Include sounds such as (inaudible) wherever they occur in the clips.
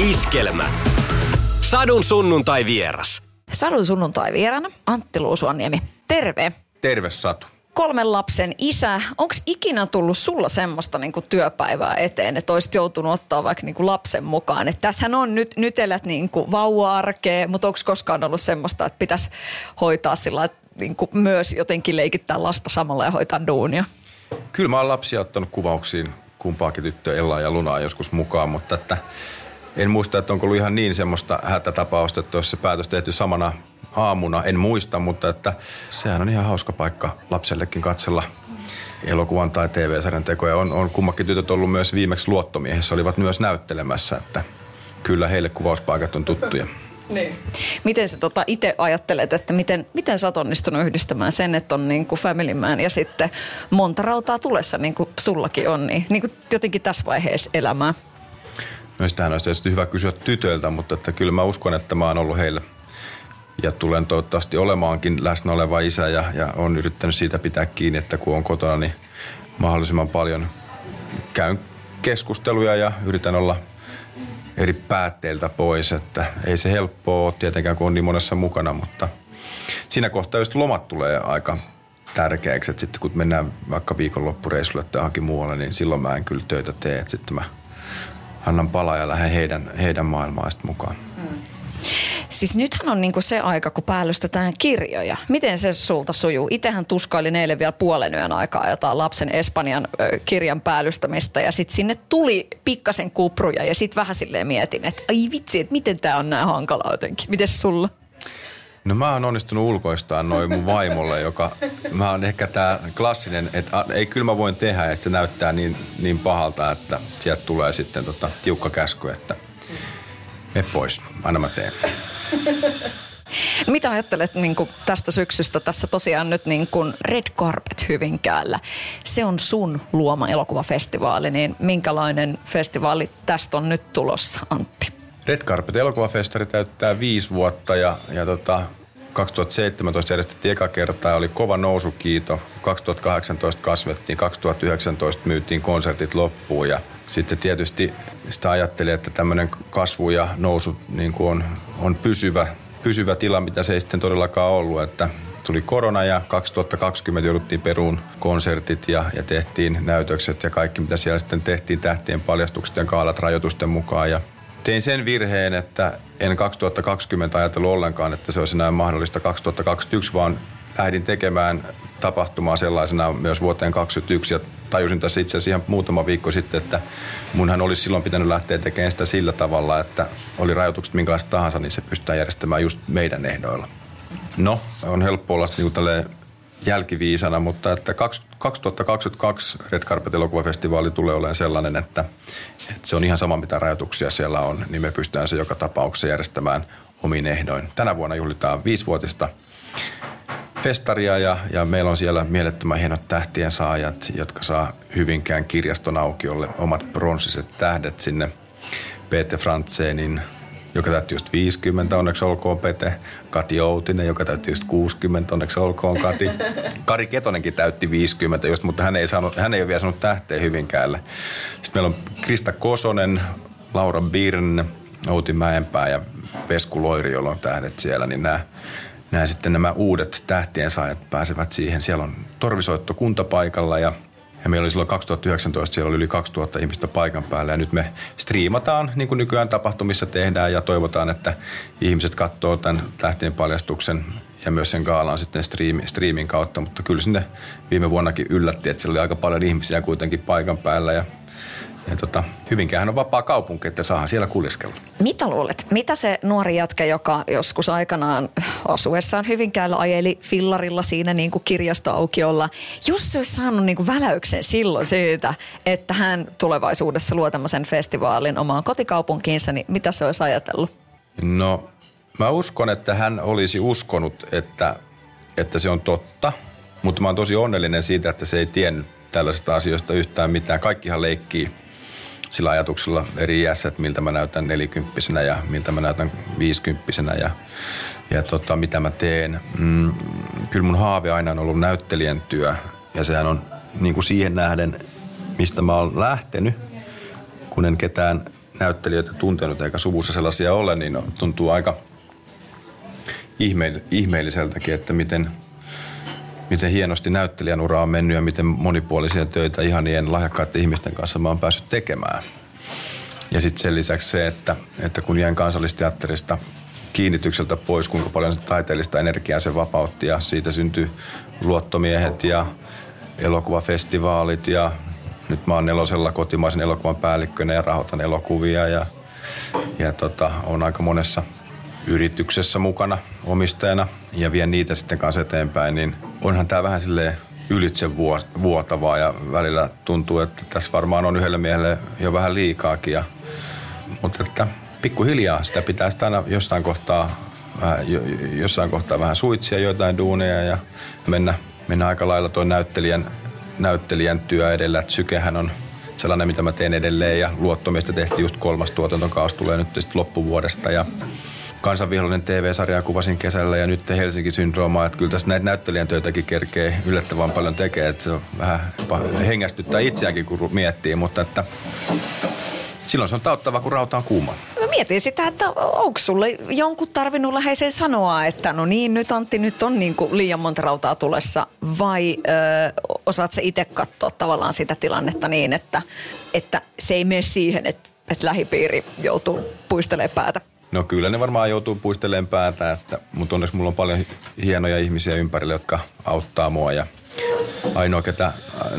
Iskelmä. Sadun sunnuntai vieras. Sadun sunnuntai vieraana Antti Luusuaniemi. Terve. Terve Satu. Kolmen lapsen isä. Onko ikinä tullut sulla semmoista niinku työpäivää eteen, että olisit joutunut ottaa vaikka niinku lapsen mukaan? Et tässähän on nyt, nyt elät niinku vauva-arkea, mutta onko koskaan ollut semmoista, että pitäisi hoitaa sillä niinku myös jotenkin leikittää lasta samalla ja hoitaa duunia? Kyllä mä oon lapsia ottanut kuvauksiin kumpaakin tyttöä Ellaa ja Lunaa joskus mukaan, mutta että en muista, että onko ollut ihan niin semmoista hätätapausta, että olisi se päätös tehty samana aamuna. En muista, mutta että sehän on ihan hauska paikka lapsellekin katsella elokuvan tai TV-sarjan tekoja. On, on kummakin tytöt ollut myös viimeksi luottomiehessä, olivat myös näyttelemässä, että kyllä heille kuvauspaikat on tuttuja. (laughs) Niin. Miten sä tota itse ajattelet, että miten, miten sä oot onnistunut yhdistämään sen, että on niin kuin Family Man ja sitten monta rautaa tulessa, niin kuin sullakin on, niin, niin kuin jotenkin tässä vaiheessa elämää? No tähän olisi tietysti hyvä kysyä tytöiltä, mutta että kyllä mä uskon, että mä oon ollut heille ja tulen toivottavasti olemaankin läsnä oleva isä ja, ja on yrittänyt siitä pitää kiinni, että kun on kotona, niin mahdollisimman paljon käyn keskusteluja ja yritän olla eri päätteiltä pois, että ei se helppoa ole tietenkään, kun on niin monessa mukana, mutta siinä kohtaa just lomat tulee aika tärkeäksi, että sitten kun mennään vaikka viikonloppureissulle tai johonkin muualle, niin silloin mä en kyllä töitä tee, että sitten mä annan palaa ja lähden heidän, heidän maailmaan mukaan. Mm. Siis nythän on niinku se aika, kun päällystetään kirjoja. Miten se sulta sujuu? Itsehän tuskailin eilen vielä puolen yön aikaa jotain lapsen Espanjan ö, kirjan päällystämistä ja sitten sinne tuli pikkasen kupruja ja sitten vähän silleen mietin, että ai vitsi, että miten tämä on näin hankala jotenkin. Miten sulla? No mä oon onnistunut ulkoistaan noin mun vaimolle, joka mä oon ehkä tää klassinen, että ei kyllä mä voin tehdä, että se näyttää niin, niin pahalta, että sieltä tulee sitten tota, tiukka käsky, että me pois, aina mä teen. Mitä ajattelet niin kuin tästä syksystä? Tässä tosiaan nyt niin kuin Red Carpet Hyvinkäällä. Se on sun luoma elokuvafestivaali, niin minkälainen festivaali tästä on nyt tulossa, Antti? Red Carpet elokuvafestari täyttää viisi vuotta ja, ja tota, 2017 järjestettiin eka kertaa, oli kova nousukiito. 2018 kasvettiin, 2019 myytiin konsertit loppuun ja sitten tietysti sitä ajattelin, että tämmöinen kasvu ja nousu niin kuin on, on pysyvä, pysyvä tila, mitä se ei sitten todellakaan ollut, että tuli korona ja 2020 jouduttiin peruun konsertit ja, ja tehtiin näytökset ja kaikki, mitä siellä sitten tehtiin tähtien paljastukset ja kaalat rajoitusten mukaan ja Tein sen virheen, että en 2020 ajatellut ollenkaan, että se olisi näin mahdollista 2021, vaan lähdin tekemään tapahtumaa sellaisena myös vuoteen 2021 ja tajusin tässä itse asiassa ihan muutama viikko sitten, että munhan olisi silloin pitänyt lähteä tekemään sitä sillä tavalla, että oli rajoitukset minkälaista tahansa, niin se pystytään järjestämään just meidän ehdoilla. No, on helppo olla niin jälkiviisana, mutta että 2022 Red Carpet elokuvafestivaali tulee olemaan sellainen, että, että se on ihan sama mitä rajoituksia siellä on, niin me pystytään se joka tapauksessa järjestämään omin ehdoin. Tänä vuonna juhlitaan viisivuotista festaria ja, ja meillä on siellä mielettömän hienot tähtien saajat, jotka saa Hyvinkään kirjaston aukiolle omat pronssiset tähdet sinne Peter Frantzenin joka täytti just 50, onneksi olkoon Pete. Kati Outinen, joka täytti just 60, onneksi olkoon Kati. (laughs) Kari Ketonenkin täytti 50 just, mutta hän ei, saanut, hän ei ole vielä saanut tähteä Hyvinkäälle. Sitten meillä on Krista Kosonen, Laura Birn, Outi Mäenpää ja Vesku Loiri, jolla on tähdet siellä, niin nämä nämä sitten nämä uudet tähtien saajat pääsevät siihen. Siellä on torvisoitto kuntapaikalla ja ja meillä oli silloin 2019, siellä oli yli 2000 ihmistä paikan päällä. Ja nyt me striimataan, niin kuin nykyään tapahtumissa tehdään ja toivotaan, että ihmiset katsoo tämän tähtien paljastuksen ja myös sen gaalan sitten striimi, striimin kautta, mutta kyllä sinne viime vuonnakin yllätti, että siellä oli aika paljon ihmisiä kuitenkin paikan päällä ja ja tota, Hyvinkään on vapaa kaupunki, että saa siellä kuljeskella. Mitä luulet? Mitä se nuori jätkä, joka joskus aikanaan asuessaan Hyvinkäällä ajeli fillarilla siinä niin kuin kirjastoaukiolla, jos se olisi saanut niin kuin väläyksen silloin siitä, että hän tulevaisuudessa luo tämmöisen festivaalin omaan kotikaupunkiinsa, niin mitä se olisi ajatellut? No, mä uskon, että hän olisi uskonut, että, että se on totta, mutta mä oon tosi onnellinen siitä, että se ei tiennyt tällaisista asioista yhtään mitään. Kaikkihan leikkii sillä ajatuksella eri iässä, että miltä mä näytän nelikymppisenä ja miltä mä näytän viisikymppisenä ja, ja tota, mitä mä teen. Mm, kyllä mun haave aina on ollut näyttelijän työ ja sehän on niin kuin siihen nähden, mistä mä oon lähtenyt, kun en ketään näyttelijöitä tuntenut eikä suvussa sellaisia ole, niin tuntuu aika ihmeelliseltäkin, että miten, miten hienosti näyttelijän ura on mennyt ja miten monipuolisia töitä ihanien lahjakkaiden ihmisten kanssa mä oon päässyt tekemään. Ja sitten sen lisäksi se, että, että kun jäin kansallisteatterista kiinnitykseltä pois, kuinka paljon taiteellista energiaa se vapautti ja siitä syntyi luottomiehet ja elokuvafestivaalit ja nyt mä oon nelosella kotimaisen elokuvan päällikkönä ja rahoitan elokuvia ja, ja tota, on aika monessa yrityksessä mukana omistajana ja vien niitä sitten kanssa eteenpäin, niin onhan tämä vähän silleen ylitse vuotavaa ja välillä tuntuu, että tässä varmaan on yhdelle miehelle jo vähän liikaakin. Ja, mutta että pikkuhiljaa sitä pitää sitä aina jossain kohtaa, jossain kohtaa vähän suitsia joitain duuneja ja mennä, mennä aika lailla tuon näyttelijän, näyttelijän työ edellä. Että sykehän on sellainen, mitä mä teen edelleen ja luottomista tehtiin just kolmas tuotantokausi tulee nyt sitten loppuvuodesta ja kansanvihollinen TV-sarjaa kuvasin kesällä ja nyt Helsinki syndroomaa, että kyllä tässä näitä näyttelijän töitäkin kerkee yllättävän paljon tekee, että se on vähän hengästyttää itseäänkin kun miettii, mutta että silloin se on tauttava, kun rauta on kuuma. Mä mietin sitä, että onko sulle jonkun tarvinnut läheisen sanoa, että no niin, nyt Antti, nyt on niin kuin liian monta rautaa tulessa, vai ö, osaat sä itse katsoa tavallaan sitä tilannetta niin, että, että se ei mene siihen, että, että lähipiiri joutuu puistelemaan päätä? No kyllä ne varmaan joutuu puistelemaan päätä, että, mutta onneksi mulla on paljon hienoja ihmisiä ympärillä, jotka auttaa mua ja ainoa, ketä,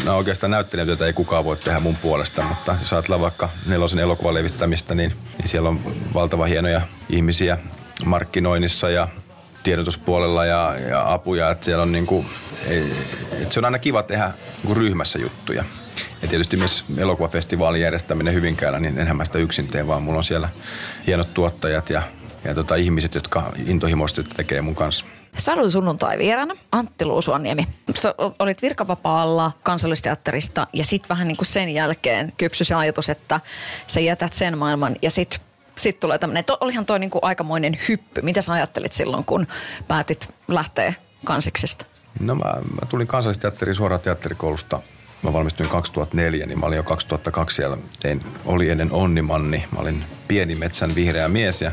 no oikeastaan näyttelijätyötä ei kukaan voi tehdä mun puolesta, mutta jos ajatellaan vaikka nelosen elokuvan levittämistä, niin, niin siellä on valtava hienoja ihmisiä markkinoinnissa ja tiedotuspuolella ja, ja apuja, että siellä on niin kuin, että se on aina kiva tehdä niin ryhmässä juttuja. Ja tietysti myös elokuvafestivaalin järjestäminen Hyvinkäällä, niin enhän mä sitä yksin tee, vaan mulla on siellä hienot tuottajat ja, ja tota, ihmiset, jotka intohimoisesti tekee mun kanssa. Sadun sunnuntai vieraana Antti Luusuaniemi. Sä olit virkavapaalla kansallisteatterista ja sitten vähän niin kuin sen jälkeen kypsy se ajatus, että sä jätät sen maailman ja sitten sit tulee tämmöinen, olihan toi niin kuin aikamoinen hyppy. Mitä sä ajattelit silloin, kun päätit lähteä kansiksesta? No mä, mä tulin kansallisteatterin suoraan teatterikoulusta mä valmistuin 2004, niin mä olin jo 2002 siellä. Tein, oli ennen Onnimanni. Mä olin pieni metsän vihreä mies ja,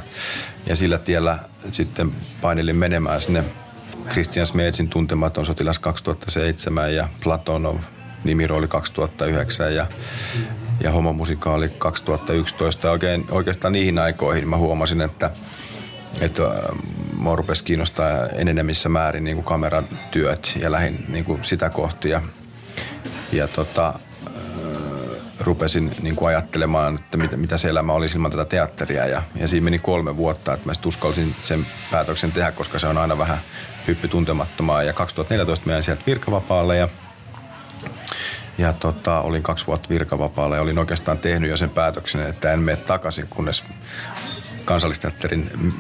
ja sillä tiellä sitten painelin menemään sinne Christian Smetsin tuntematon sotilas 2007 ja Platonov nimirooli 2009 ja, ja homomusikaali 2011. Oikein, oikeastaan niihin aikoihin mä huomasin, että, että äh, mua rupesi kiinnostaa enenevissä määrin niin kuin kameran työt ja lähin niin kuin sitä kohti. Ja tota, rupesin niin kuin ajattelemaan, että mitä, mitä se elämä olisi ilman tätä teatteria. Ja, ja siinä meni kolme vuotta, että mä uskalsin sen päätöksen tehdä, koska se on aina vähän hyppy tuntemattomaa. Ja 2014 mä jäin sieltä virkavapaalle ja, ja tota, olin kaksi vuotta virkavapaalla ja olin oikeastaan tehnyt jo sen päätöksen, että en mene takaisin, kunnes kansallisteatterin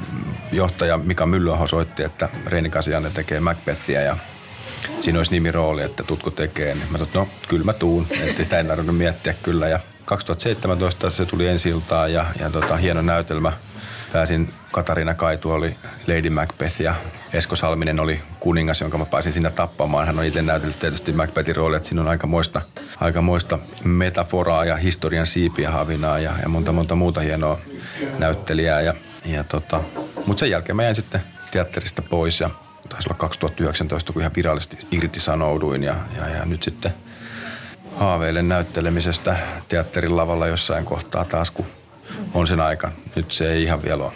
johtaja Mika Myllyaho soitti, että Reini Kasianne tekee Macbethia ja siinä olisi nimirooli, että tutko tekee. Niin mä totesin, no kyllä mä tuun, että sitä ei tarvinnut miettiä kyllä. Ja 2017 se tuli ensi iltaan ja, ja tota, hieno näytelmä. Pääsin, Katarina Kaitu oli Lady Macbeth ja Esko Salminen oli kuningas, jonka mä pääsin siinä tappamaan. Hän on itse näytellyt tietysti Macbethin rooli, että siinä on aikamoista, aikamoista metaforaa ja historian siipiä havinaa ja, ja monta monta muuta hienoa näyttelijää. Ja, ja tota, Mutta sen jälkeen mä jäin sitten teatterista pois ja taisi olla 2019, kun ihan virallisesti irtisanouduin ja, ja, ja nyt sitten haaveilen näyttelemisestä teatterin lavalla jossain kohtaa taas, kun on sen aika. Nyt se ei ihan vielä ole.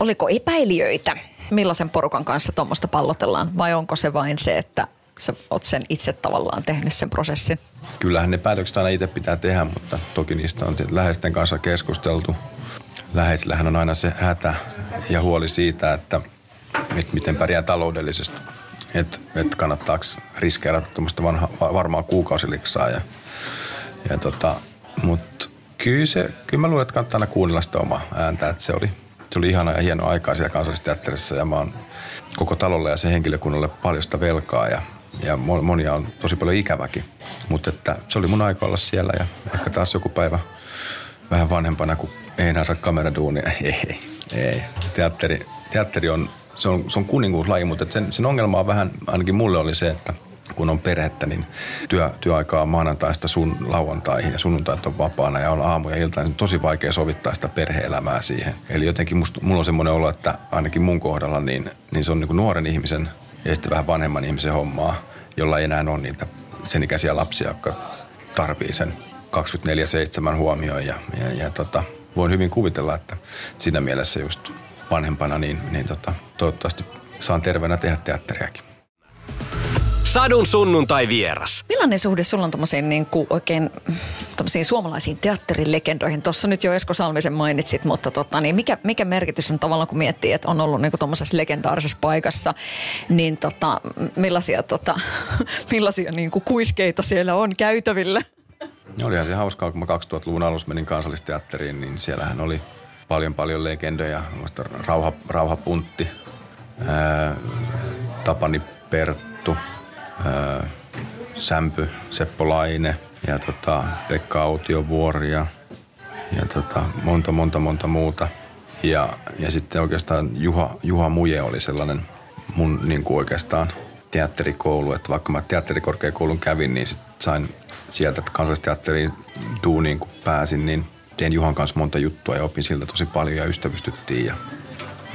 Oliko epäilijöitä? Millaisen porukan kanssa tuommoista pallotellaan? Vai onko se vain se, että sä oot sen itse tavallaan tehnyt sen prosessin? Kyllähän ne päätökset aina itse pitää tehdä, mutta toki niistä on läheisten kanssa keskusteltu. Läheisillähän on aina se hätä ja huoli siitä, että että miten pärjää taloudellisesti. Että et kannattaako riskeerata tuommoista vanha, varmaa kuukausiliksaa. Ja, ja tota, Mutta kyllä, se, kyllä mä luulen, että kannattaa aina kuunnella sitä omaa ääntä. Että se oli, se oli ihana ja hieno aikaa siellä kansallisteatterissa ja mä oon koko talolle ja sen henkilökunnalle paljon sitä velkaa ja, ja monia on tosi paljon ikäväkin. Mutta että se oli mun aika olla siellä ja ehkä taas joku päivä vähän vanhempana, kun ei enää saa kameraduunia. (laughs) Ei, ei. Teatteri, teatteri on se on, se on kuninkuuslaji, mutta sen, sen ongelma on vähän, ainakin mulle oli se, että kun on perhettä, niin työ, työaikaa maanantaista sun lauantaihin ja sunnuntait on vapaana ja on aamu ja ilta, niin tosi vaikea sovittaa sitä perheelämää siihen. Eli jotenkin musta, mulla on semmoinen olo, että ainakin mun kohdalla niin, niin se on niin nuoren ihmisen ja sitten vähän vanhemman ihmisen hommaa, jolla ei enää ole niitä sen ikäisiä lapsia, jotka tarvii sen 24-7 huomioon ja, ja, ja tota, voin hyvin kuvitella, että siinä mielessä just vanhempana niin, niin tota, toivottavasti saan terveenä tehdä teatteriakin. Sadun sunnuntai vieras. Millainen suhde sulla on tommosiin niin kuin oikein tommosiin suomalaisiin teatterilegendoihin? Tuossa nyt jo Esko Salmisen mainitsit, mutta tota, niin mikä, mikä merkitys on tavallaan, kun miettii, että on ollut niin tuommoisessa legendaarisessa paikassa, niin tota, millaisia, tota, (laughs) millaisia niin kuin kuiskeita siellä on käytävillä? Olihan se hauskaa, kun mä 2000-luvun alussa menin kansallisteatteriin, niin siellähän oli paljon paljon legendoja. Rauha, Rauha Puntti, ää, Tapani Perttu, ää, Sämpy Seppo Laine ja tota, Pekka Autiovuori ja, ja tota, monta, monta, monta muuta. Ja, ja sitten oikeastaan Juha, Juha Muje oli sellainen mun niin kuin oikeastaan teatterikoulu, että vaikka mä teatterikorkeakoulun kävin, niin sit sain sieltä kansallisteatteriin duuniin kun pääsin, niin tein Juhan kanssa monta juttua ja opin siltä tosi paljon ja ystävystyttiin ja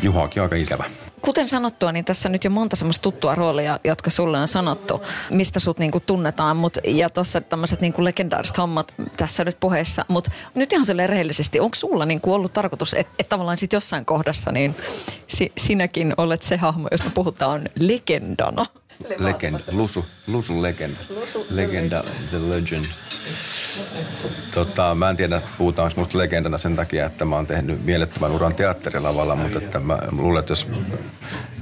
Juhakin aika ikävä. Kuten sanottua, niin tässä nyt jo monta semmoista tuttua roolia, jotka sulle on sanottu, mistä sut niinku tunnetaan. Mut, ja tuossa tämmöiset niinku legendaariset hommat tässä nyt puheessa. Mutta nyt ihan silleen rehellisesti, onko sulla niinku ollut tarkoitus, että et tavallaan sit jossain kohdassa niin si, sinäkin olet se hahmo, josta puhutaan legendana? Legend, Lusu, Lusu Legend. Lusu Legenda, the legend. Tota, mä en tiedä, puhutaanko musta legendana sen takia, että mä oon tehnyt mielettömän uran teatterilavalla, mutta että mä luulen, että jos,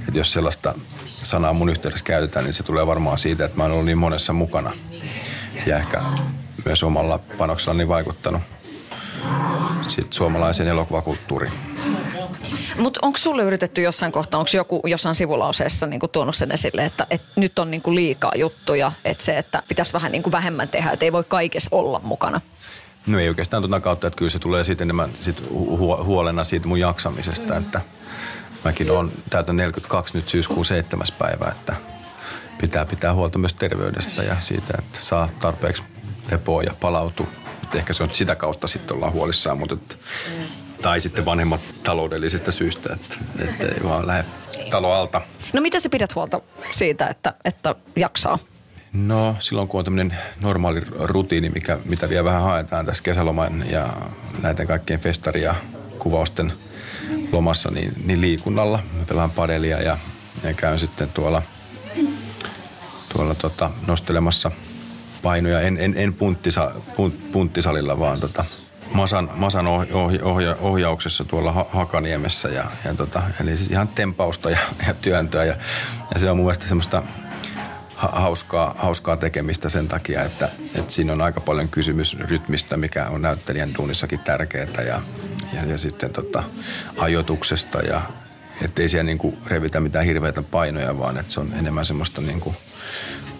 että jos sellaista sanaa mun yhteydessä käytetään, niin se tulee varmaan siitä, että mä oon ollut niin monessa mukana. Ja ehkä myös omalla panoksellani vaikuttanut sit suomalaisen elokuvakulttuuriin. Mutta onko sulle yritetty jossain kohtaa, onko joku jossain sivulauseessa niinku tuonut sen esille, että et nyt on niinku liikaa juttuja, että se, että pitäisi vähän niinku vähemmän tehdä, että ei voi kaikessa olla mukana? No ei oikeastaan tuota kautta, että kyllä se tulee sitten enemmän sit hu- huolena siitä mun jaksamisesta, mm. että mäkin olen täytä 42 nyt syyskuun 7. päivä, että pitää pitää huolta myös terveydestä ja siitä, että saa tarpeeksi lepoa ja palautua. ehkä se on sitä kautta sitten ollaan huolissaan, mutta että mm tai sitten vanhemmat taloudellisista syistä, että, että ei vaan lähde talo alta. No mitä sä pidät huolta siitä, että, että jaksaa? No silloin kun on tämmöinen normaali rutiini, mikä, mitä vielä vähän haetaan tässä kesäloman ja näiden kaikkien festari- ja kuvausten lomassa, niin, niin liikunnalla. Mä pelaan padelia ja, ja käyn sitten tuolla, tuolla tota, nostelemassa painoja. En, en, en punttisa, punt, punttisalilla, vaan tota, Masan, Masan ohja, ohja, ohjauksessa tuolla ha, Hakaniemessä. Ja, ja tota, eli siis ihan tempausta ja, ja työntöä. Ja, ja se on mun mielestä semmoista hauskaa, hauskaa tekemistä sen takia, että, että siinä on aika paljon kysymys rytmistä, mikä on näyttelijän duunissakin tärkeää. Ja, ja, ja sitten tota, ajoituksesta ja ettei siellä niinku revitä mitään hirveitä painoja, vaan että se on enemmän semmoista niinku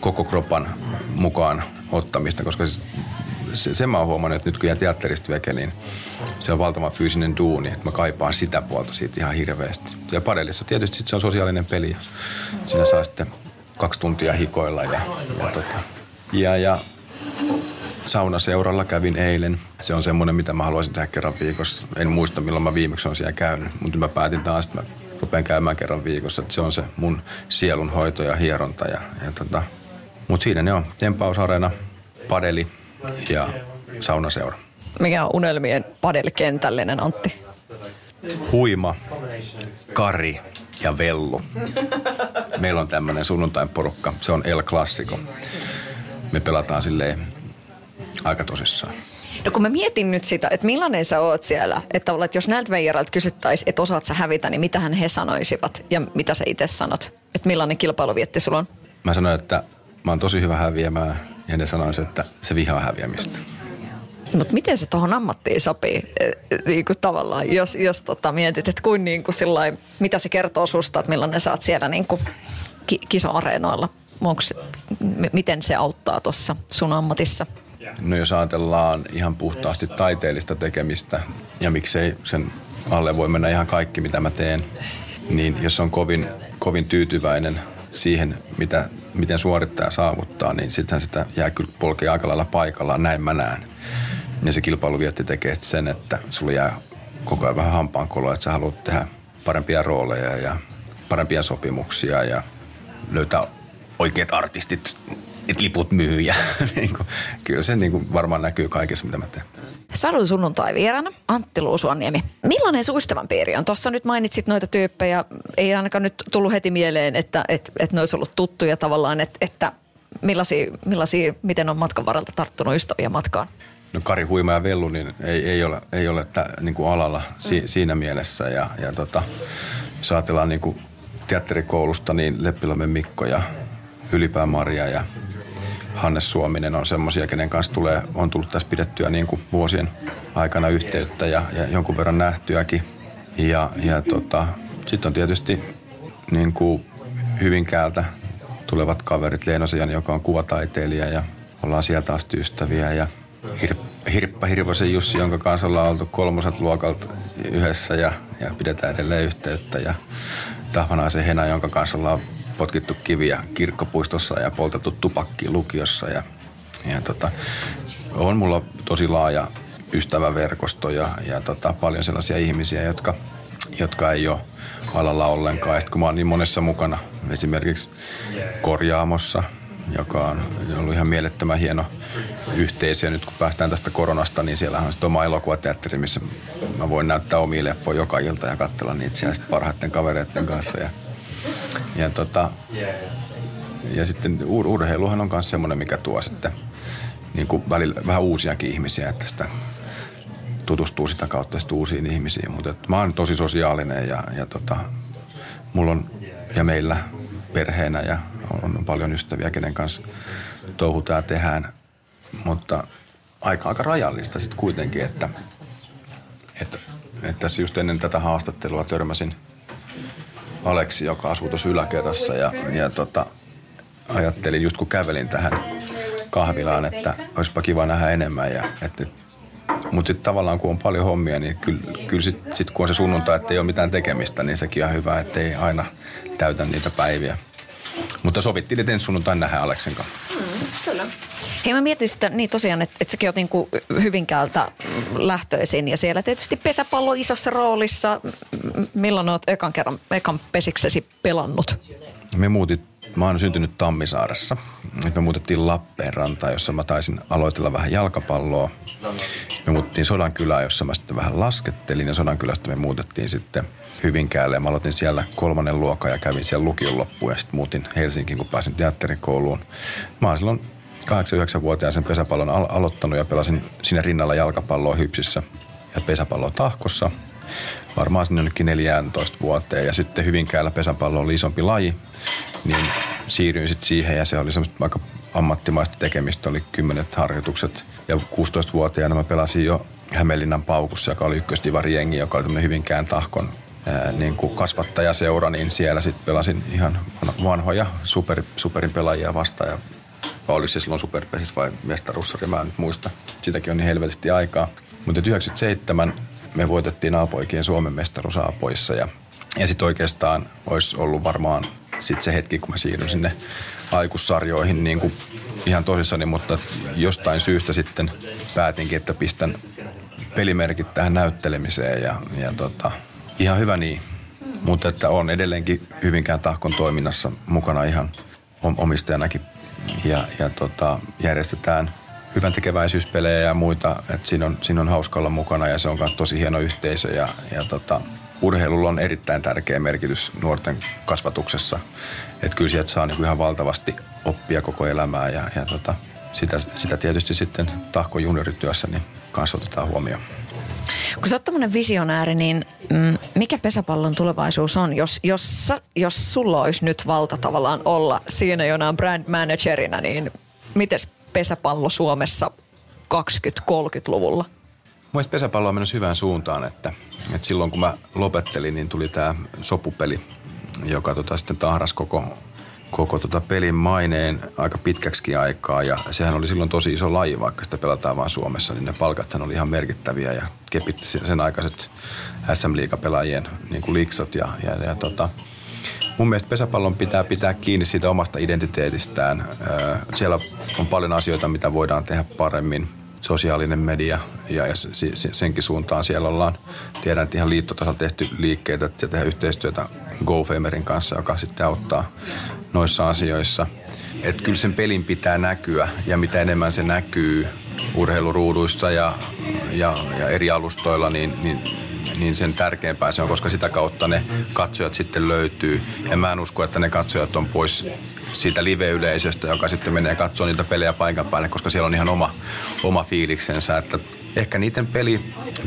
koko kropan mukaan ottamista, koska siis se, sen mä oon huomannut, että nyt kun jää teatterista veke, niin se on valtavan fyysinen duuni, että mä kaipaan sitä puolta siitä ihan hirveästi. Ja padellissa tietysti se on sosiaalinen peli ja siinä saa sitten kaksi tuntia hikoilla ja, ja, tota, ja, ja saunaseuralla kävin eilen. Se on semmoinen, mitä mä haluaisin tehdä kerran viikossa. En muista, milloin mä viimeksi on siellä käynyt, mutta mä päätin taas, että mä rupean käymään kerran viikossa. Että se on se mun sielun hoito ja hieronta. Ja, ja tota. Mutta siinä ne on. Tempausarena, padeli, ja saunaseura. Mikä on unelmien padelkentällinen, Antti? Huima, Kari ja Vellu. Meillä on tämmöinen sunnuntain porukka. Se on El Classico. Me pelataan silleen aika tosissaan. No kun mä mietin nyt sitä, että millainen sä oot siellä, että olet, jos näiltä veijarilta kysyttäisiin, että osaat sä hävitä, niin mitähän he sanoisivat ja mitä sä itse sanot? Että millainen kilpailuvietti sulla on? Mä sanoin, että mä oon tosi hyvä häviämään ja ne sanoisivat, että se vihaa häviämistä. Mutta miten se tuohon ammattiin sopii e, niin kuin tavallaan, jos, jos tota mietit, että kuin, niin kuin mitä se kertoo susta, että millainen sä oot siellä niin kuin ki- kisa-areenoilla? Onks, m- miten se auttaa tuossa sun ammatissa? No jos ajatellaan ihan puhtaasti taiteellista tekemistä ja miksei sen alle voi mennä ihan kaikki, mitä mä teen, niin jos on kovin, kovin tyytyväinen siihen, mitä miten suorittaja saavuttaa, niin sittenhän sitä jää kyllä polkea aika lailla paikallaan, näin mä näen. Ja se kilpailuvietti tekee sen, että sulla jää koko ajan vähän hampaankoloa, että sä haluat tehdä parempia rooleja ja parempia sopimuksia ja löytää oikeat artistit, että liput myy. Ja, (laughs) niin kuin, kyllä se niin kuin varmaan näkyy kaikessa, mitä mä teen. Sadun sunnuntai vieraana, Antti Luusuaniemi. Millainen sun piiri on? Tuossa nyt mainitsit noita tyyppejä. Ei ainakaan nyt tullut heti mieleen, että, että, että ne olisi ollut tuttuja tavallaan, että, että millaisia, millaisia, miten on matkan varrelta tarttunut ystäviä matkaan? No Kari Huima ja Vellu niin ei, ei ole, ei ole tä, niin kuin alalla si, mm. siinä mielessä. Ja, ja tota, jos ajatellaan niin kuin teatterikoulusta, niin Leppilamme Mikko ja Ylipää Maria ja Hannes Suominen on semmoisia, kenen kanssa tulee, on tullut tässä pidettyä niin kuin vuosien aikana yhteyttä ja, ja jonkun verran nähtyäkin. Ja, ja tota, sitten on tietysti niin kuin Hyvinkäältä tulevat kaverit, Leenosian, joka on kuvataiteilija ja ollaan sieltä asti ystäviä ja Hir- Hirppa Hirvosen Jussi, jonka kanssa ollaan oltu kolmoset luokalta yhdessä ja, ja pidetään edelleen yhteyttä ja Tahvanaisen Hena, jonka kanssa ollaan potkittu kiviä kirkkopuistossa ja poltettu tupakki lukiossa. Ja, ja tota, on mulla tosi laaja ystäväverkosto ja, ja tota, paljon sellaisia ihmisiä, jotka, jotka ei ole alalla ollenkaan. Sitten kun mä oon niin monessa mukana, esimerkiksi korjaamossa, joka on ollut ihan mielettömän hieno yhteisö. Nyt kun päästään tästä koronasta, niin siellä on sitten oma elokuvateatteri, missä mä voin näyttää omia leffoja joka ilta ja katsella niitä siellä parhaiten kavereiden kanssa. Ja ja, tota, ja sitten ur- urheiluhan on myös semmoinen, mikä tuo sitten niin kuin välillä vähän uusiakin ihmisiä, että sitä tutustuu sitä kautta sitten uusiin ihmisiin. Mutta että mä oon tosi sosiaalinen ja, ja tota, mulla on ja meillä perheenä ja on paljon ystäviä, kenen kanssa touhutaan ja tehdään. Mutta aika, aika rajallista sitten kuitenkin, että, että, että tässä just ennen tätä haastattelua törmäsin – Aleksi, joka asuu tuossa yläkerrassa ja, ja tota, ajattelin just kun kävelin tähän kahvilaan, että olisipa kiva nähdä enemmän. Ja, että, mutta sitten tavallaan kun on paljon hommia, niin kyllä, kyllä sitten sit kun on se sunnuntai, että ei ole mitään tekemistä, niin sekin on hyvä, että ei aina täytä niitä päiviä. Mutta sovittiin, että ensi sunnuntai nähdään Aleksin kanssa. Mm, kyllä. Hei mä mietin sitä niin tosiaan, että, että säkin oot niin kuin Hyvinkäältä lähtöisin ja siellä tietysti pesäpallo isossa roolissa. Milloin oot ekan kerran, ekan pesiksesi pelannut? Me muutit, mä oon syntynyt Tammisaaressa. Me muutettiin Lappeenrantaan, jossa mä taisin aloitella vähän jalkapalloa. Me muutettiin Sodankylään, jossa mä sitten vähän laskettelin ja Sodankylästä me muutettiin sitten Hyvinkäälle. Mä aloitin siellä kolmannen luokan ja kävin siellä lukion loppuun ja sitten muutin Helsinkiin, kun pääsin teatterikouluun. Mä oon silloin 8-9-vuotiaan sen pesäpallon al- aloittanut ja pelasin siinä rinnalla jalkapalloa hypsissä ja pesäpalloa tahkossa. Varmaan sinne jonnekin 14 vuoteen ja sitten Hyvinkäällä pesäpallo oli isompi laji, niin siirryin sitten siihen ja se oli semmoista aika ammattimaista tekemistä, oli kymmenet harjoitukset. Ja 16-vuotiaana mä pelasin jo Hämeenlinnan paukussa, joka oli ykkösdivari jengi, joka oli tämmöinen Hyvinkään tahkon ää, niin kuin kasvattajaseura, niin siellä sitten pelasin ihan vanhoja super, superin pelaajia vastaan ja vai oli se silloin superpesis vai mestaruussarja, mä en nyt muista. Sitäkin on niin helvetisti aikaa. Mutta 97 me voitettiin Aapoikien Suomen mestaruus Aapoissa ja, ja sitten oikeastaan olisi ollut varmaan sit se hetki, kun mä siirryn sinne aikussarjoihin niin kuin ihan tosissani, mutta jostain syystä sitten päätinkin, että pistän pelimerkit tähän näyttelemiseen ja, ja tota, ihan hyvä niin. Mutta että on edelleenkin Hyvinkään tahkon toiminnassa mukana ihan omistajanakin ja, ja tota, järjestetään hyvän tekeväisyyspelejä ja muita. Et siinä, on, siinä on hauska olla mukana ja se on myös tosi hieno yhteisö ja, ja tota, urheilulla on erittäin tärkeä merkitys nuorten kasvatuksessa. Että kyllä sieltä saa niinku ihan valtavasti oppia koko elämää ja, ja tota, sitä, sitä tietysti sitten tahko juniorityössä niin kanssa otetaan huomioon. Kun sä oot tämmöinen visionääri, niin mm, mikä pesäpallon tulevaisuus on, jos, jos, jos sulla olisi nyt valta tavallaan olla siinä jonain brand managerina, niin miten pesäpallo Suomessa 20-30-luvulla? Mielestäni pesäpallo on mennyt hyvään suuntaan, että, että silloin kun mä lopettelin, niin tuli tämä sopupeli, joka tota sitten tahras koko koko tota pelin maineen aika pitkäksi aikaa ja sehän oli silloin tosi iso laji, vaikka sitä pelataan vain Suomessa, niin ne palkathan oli ihan merkittäviä ja kepitti sen aikaiset SM Liiga-pelaajien niin kuin ja, ja, ja tota, mun mielestä pesäpallon pitää pitää kiinni siitä omasta identiteetistään. Siellä on paljon asioita, mitä voidaan tehdä paremmin. Sosiaalinen media ja, ja senkin suuntaan siellä ollaan. Tiedän, että ihan liittotasolla tehty liikkeitä, että tehdään yhteistyötä GoFamerin kanssa, joka sitten auttaa noissa asioissa. Että kyllä sen pelin pitää näkyä ja mitä enemmän se näkyy urheiluruuduissa ja, ja, ja eri alustoilla, niin, niin niin sen tärkeämpää se on, koska sitä kautta ne katsojat sitten löytyy. Ja mä en usko, että ne katsojat on pois siitä live-yleisöstä, joka sitten menee katsoa niitä pelejä paikan päälle, koska siellä on ihan oma, oma fiiliksensä. Että ehkä niiden peli,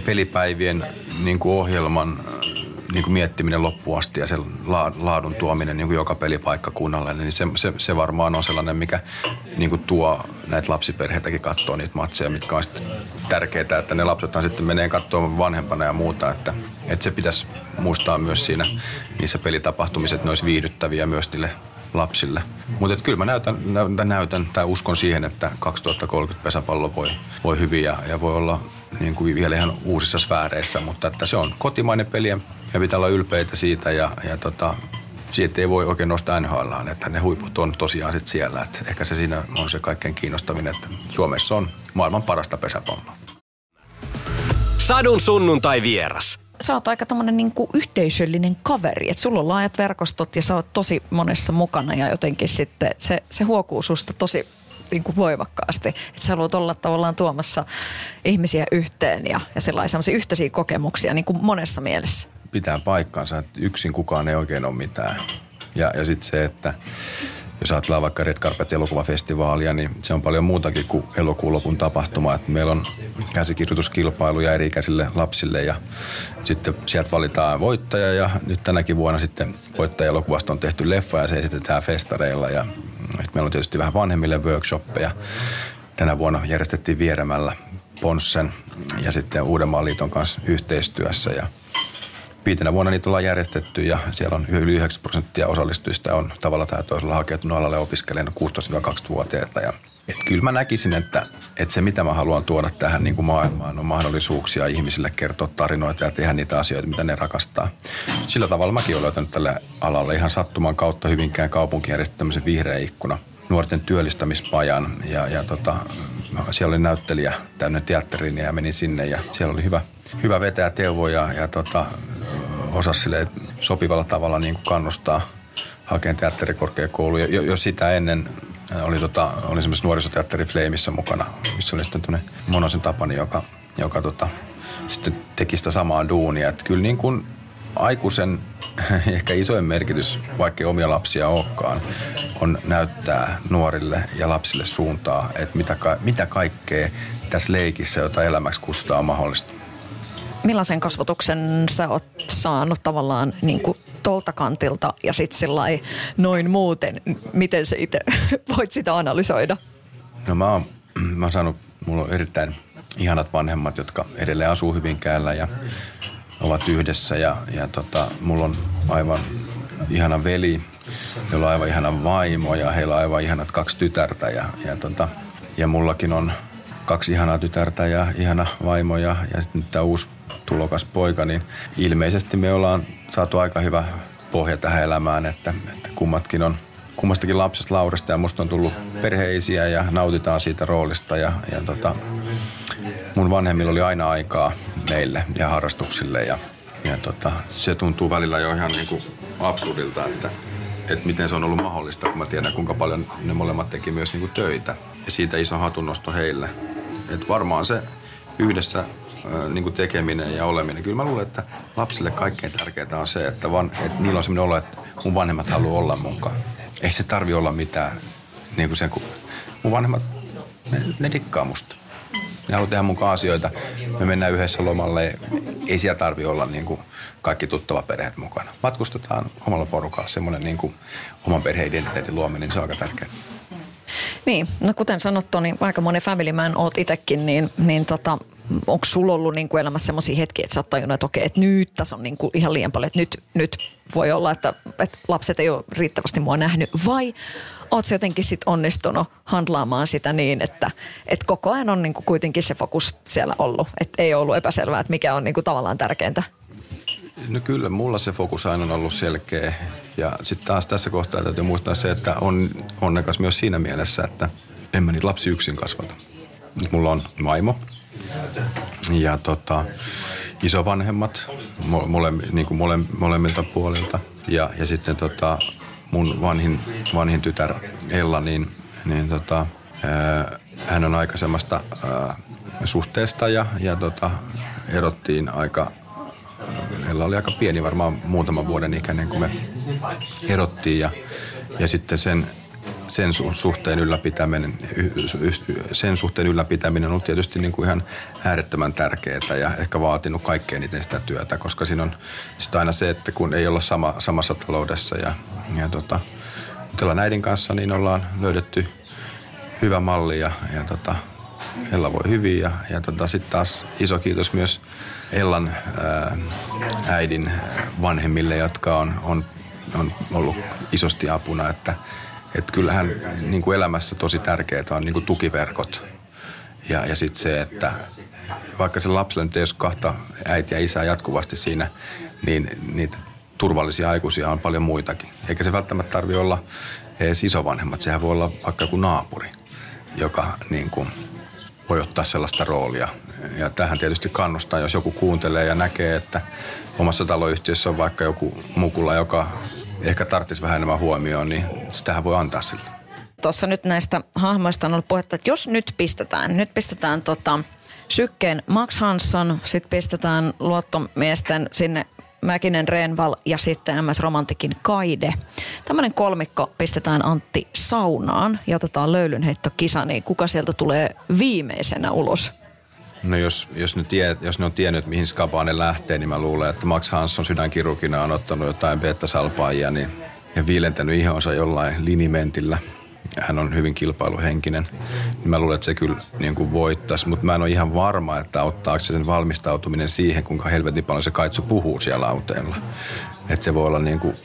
pelipäivien niin kuin ohjelman niin kuin miettiminen loppuun asti ja sen laadun tuominen niin kuin joka pelipaikkakunnalle, niin se, se, se varmaan on sellainen, mikä niin kuin tuo näitä lapsiperheitäkin katsoa niitä matseja, mitkä on tärkeää, että ne lapsethan sitten menee katsomaan vanhempana ja muuta, että, että se pitäisi muistaa myös siinä niissä pelitapahtumissa, että ne olisi viihdyttäviä myös niille lapsille. Mutta kyllä mä näytän, näytän, näytän tai uskon siihen, että 2030 pesäpallo voi, voi hyvin ja, ja voi olla niin kuin vielä ihan uusissa sfääreissä, mutta että se on kotimainen peli ja pitää olla ylpeitä siitä ja, ja tota, siitä ei voi oikein nostaa NHL, että ne huiput on tosiaan sit siellä. Että ehkä se siinä on se kaikkein kiinnostavin, että Suomessa on maailman parasta pesäpalloa. Sadun sunnuntai vieras sä oot aika tämmöinen niin yhteisöllinen kaveri, että sulla on laajat verkostot ja sä oot tosi monessa mukana ja jotenkin sitten se, se huokuu susta tosi niin kuin voimakkaasti. Että sä haluat olla tavallaan tuomassa ihmisiä yhteen ja, ja sellaisia yhteisiä kokemuksia niin kuin monessa mielessä. Pitää paikkansa, että yksin kukaan ei oikein ole mitään. Ja, ja sitten se, että jos ajatellaan vaikka Red Carpet elokuvafestivaalia, niin se on paljon muutakin kuin elokuun lopun tapahtuma. Että meillä on käsikirjoituskilpailuja eri-ikäisille lapsille ja sitten sieltä valitaan voittaja ja nyt tänäkin vuonna sitten voittajalokuvasta on tehty leffa ja se esitetään festareilla ja meillä on tietysti vähän vanhemmille workshoppeja. Tänä vuonna järjestettiin Vieremällä Ponssen ja sitten Uudenmaan liiton kanssa yhteistyössä ja viitenä vuonna niitä ollaan järjestetty ja siellä on yli 90 prosenttia osallistujista on tavalla tai toisella hakeutunut alalle opiskelijana 16-20-vuotiaita. Ja, et kyllä mä näkisin, että, että se mitä mä haluan tuoda tähän niin kuin maailmaan on mahdollisuuksia ihmisille kertoa tarinoita ja tehdä niitä asioita, mitä ne rakastaa. Sillä tavalla mäkin olen löytänyt tälle alalle ihan sattuman kautta Hyvinkään kaupunki tämmöisen vihreä ikkuna nuorten työllistämispajan ja, ja tota, siellä oli näyttelijä täynnä teatteriin ja menin sinne ja siellä oli hyvä, hyvä vetää Teuvo ja, ja tota, osasi sopivalla tavalla niin kuin kannustaa hakemaan teatterikorkeakouluja. Jo, jo sitä ennen äh, oli, tota, oli semmoisessa nuorisoteatteri Flameissa mukana, missä oli sitten Monosen Tapani, joka, joka tota, sitten teki sitä samaa duunia. Että kyllä niin kuin aikuisen (laughs) ehkä isoin merkitys, vaikka omia lapsia olekaan, on näyttää nuorille ja lapsille suuntaa, että mitä, ka- mitä kaikkea tässä leikissä, jota elämäksi kutsutaan mahdollista millaisen kasvatuksen sä oot saanut tavallaan niin kuin tolta kantilta ja sitten noin muuten, miten sä itse (laughs) voit sitä analysoida? No mä oon, mä oon saanut, mulla on erittäin ihanat vanhemmat, jotka edelleen asuu Hyvinkäällä ja ovat yhdessä ja, ja tota, mulla on aivan ihana veli, jolla on aivan ihana vaimo ja heillä on aivan ihanat kaksi tytärtä ja, ja, tota, ja mullakin on kaksi ihanaa tytärtä ja ihana vaimo ja, ja sitten nyt tämä uusi tulokas poika, niin ilmeisesti me ollaan saatu aika hyvä pohja tähän elämään, että, että kummatkin on kummastakin lapsesta Laurista ja musta on tullut perheisiä ja nautitaan siitä roolista ja, ja tota, mun vanhemmilla oli aina aikaa meille ja harrastuksille ja, ja tota, se tuntuu välillä jo ihan niin kuin absurdilta, että, että miten se on ollut mahdollista, kun mä tiedän kuinka paljon ne molemmat teki myös niin kuin töitä ja siitä iso hatunnosto heille. Et varmaan se yhdessä niin tekeminen ja oleminen. Kyllä mä luulen, että lapsille kaikkein tärkeintä on se, että, van, että niillä on sellainen olo, että mun vanhemmat haluaa olla munkaan. Ei se tarvi olla mitään. Niin kuin sen, kun mun vanhemmat, ne, ne dikkaa musta. Ne haluaa tehdä mukaan asioita. Me mennään yhdessä lomalle. Ei siellä tarvi olla niin kuin kaikki tuttava perheet mukana. Matkustetaan omalla porukalla. Semmoinen niin kuin oman perheen identiteetin luominen, niin se on aika tärkeää. Niin, no kuten sanottu, niin aika monen family man oot itsekin, niin, niin tota, onko sulla ollut niin kuin elämässä sellaisia hetkiä, että sä oot tajunnut, että okei, että nyt tässä on niin kuin ihan liian paljon, että nyt, nyt voi olla, että, että lapset ei ole riittävästi mua nähnyt, vai oot sä jotenkin sit onnistunut handlaamaan sitä niin, että, että koko ajan on niin kuin kuitenkin se fokus siellä ollut, että ei ollut epäselvää, että mikä on niin kuin tavallaan tärkeintä? No kyllä, mulla se fokus aina on ollut selkeä. Ja sitten taas tässä kohtaa täytyy muistaa se, että on onnekas myös siinä mielessä, että en mä niitä lapsi yksin kasvata. Mulla on vaimo ja tota, isovanhemmat mole, niin kuin mole, molemmilta puolilta. Ja, ja sitten tota, mun vanhin, vanhin tytär Ella, niin, niin tota, ää, hän on aikaisemmasta ää, suhteesta ja, ja tota, erottiin aika Ella oli aika pieni, varmaan muutaman vuoden ikäinen, kun me erottiin. Ja, ja sitten sen, sen suhteen ylläpitäminen, sen suhteen ylläpitäminen on tietysti niin kuin ihan äärettömän tärkeää ja ehkä vaatinut kaikkein eniten sitä työtä, koska siinä on sitä aina se, että kun ei olla sama, samassa taloudessa ja, ja tota, mutta näiden kanssa niin ollaan löydetty hyvä malli ja, ja tota, Ella voi hyvin ja, ja tota, sitten taas iso kiitos myös Ellan ää, äidin vanhemmille, jotka on, on, on ollut isosti apuna, että et kyllähän niin kuin elämässä tosi tärkeää on niin kuin tukiverkot ja, ja sitten se, että vaikka se lapselle nyt ei ole kahta äitiä ja isää jatkuvasti siinä, niin niitä turvallisia aikuisia on paljon muitakin. Eikä se välttämättä tarvi olla edes isovanhemmat, sehän voi olla vaikka joku naapuri, joka niin kuin voi ottaa sellaista roolia. Ja tähän tietysti kannustaa, jos joku kuuntelee ja näkee, että omassa taloyhtiössä on vaikka joku mukula, joka ehkä tarvitsisi vähän enemmän huomioon, niin sitähän voi antaa sille. Tuossa nyt näistä hahmoista on ollut puhetta, että jos nyt pistetään, nyt pistetään tota, sykkeen Max Hansson, sitten pistetään luottomiesten sinne Mäkinen Renval ja sitten MS Romantikin Kaide. Tämmöinen kolmikko pistetään Antti saunaan ja otetaan löylynheittokisa, niin kuka sieltä tulee viimeisenä ulos? No jos, jos, ne tie, jos ne on tiennyt, mihin skapaan ne lähtee, niin mä luulen, että Max Hansson sydänkirurgina on ottanut jotain beta-salpaajia niin, ja viilentänyt ihonsa jollain linimentillä – hän on hyvin kilpailuhenkinen, niin mä luulen, että se kyllä niin kuin voittaisi. Mutta mä en ole ihan varma, että auttaako se sen valmistautuminen siihen, kuinka helvetin paljon se kaitsu puhuu siellä auteella. Että se voi olla niin kuin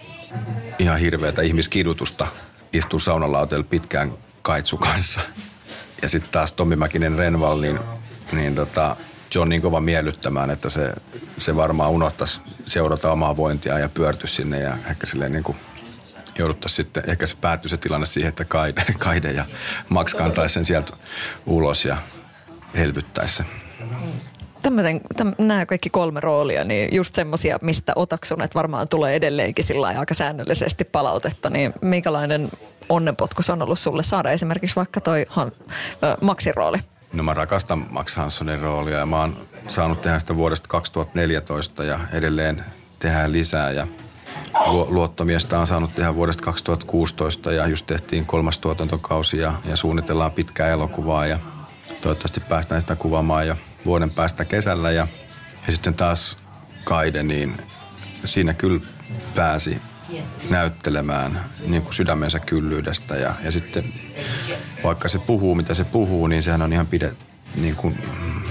ihan hirveätä ihmiskidutusta istua saunalauteella pitkään kaitsu kanssa. Ja sitten taas Tommi Mäkinen Renval, niin, niin tota, se on niin kova miellyttämään, että se, se varmaan unohtaisi seurata omaa vointia ja pyörtyisi sinne ja ehkä silleen niin kuin – jouduttaisiin sitten, ehkä se päättyy se tilanne siihen, että Kaide, (laughs) Kaide ja Max kantaisi sen sieltä ulos ja helvyttäisi sen. Tämmöinen, täm, nämä kaikki kolme roolia, niin just semmoisia, mistä otaksun, että varmaan tulee edelleenkin sillä aika säännöllisesti palautetta, niin minkälainen onnenpotku on ollut sulle saada esimerkiksi vaikka toi Maxin rooli? No mä rakastan Max Hanssonin roolia ja mä oon saanut tehdä sitä vuodesta 2014 ja edelleen tehdään lisää ja – luottomiestä on saanut tehdä vuodesta 2016 ja just tehtiin kolmas tuotantokausi ja, ja suunnitellaan pitkää elokuvaa ja toivottavasti päästään sitä kuvaamaan jo vuoden päästä kesällä ja, ja sitten taas Kaide, niin siinä kyllä pääsi näyttelemään niin kuin sydämensä kyllyydestä ja, ja sitten vaikka se puhuu mitä se puhuu, niin sehän on ihan pide, niin kuin,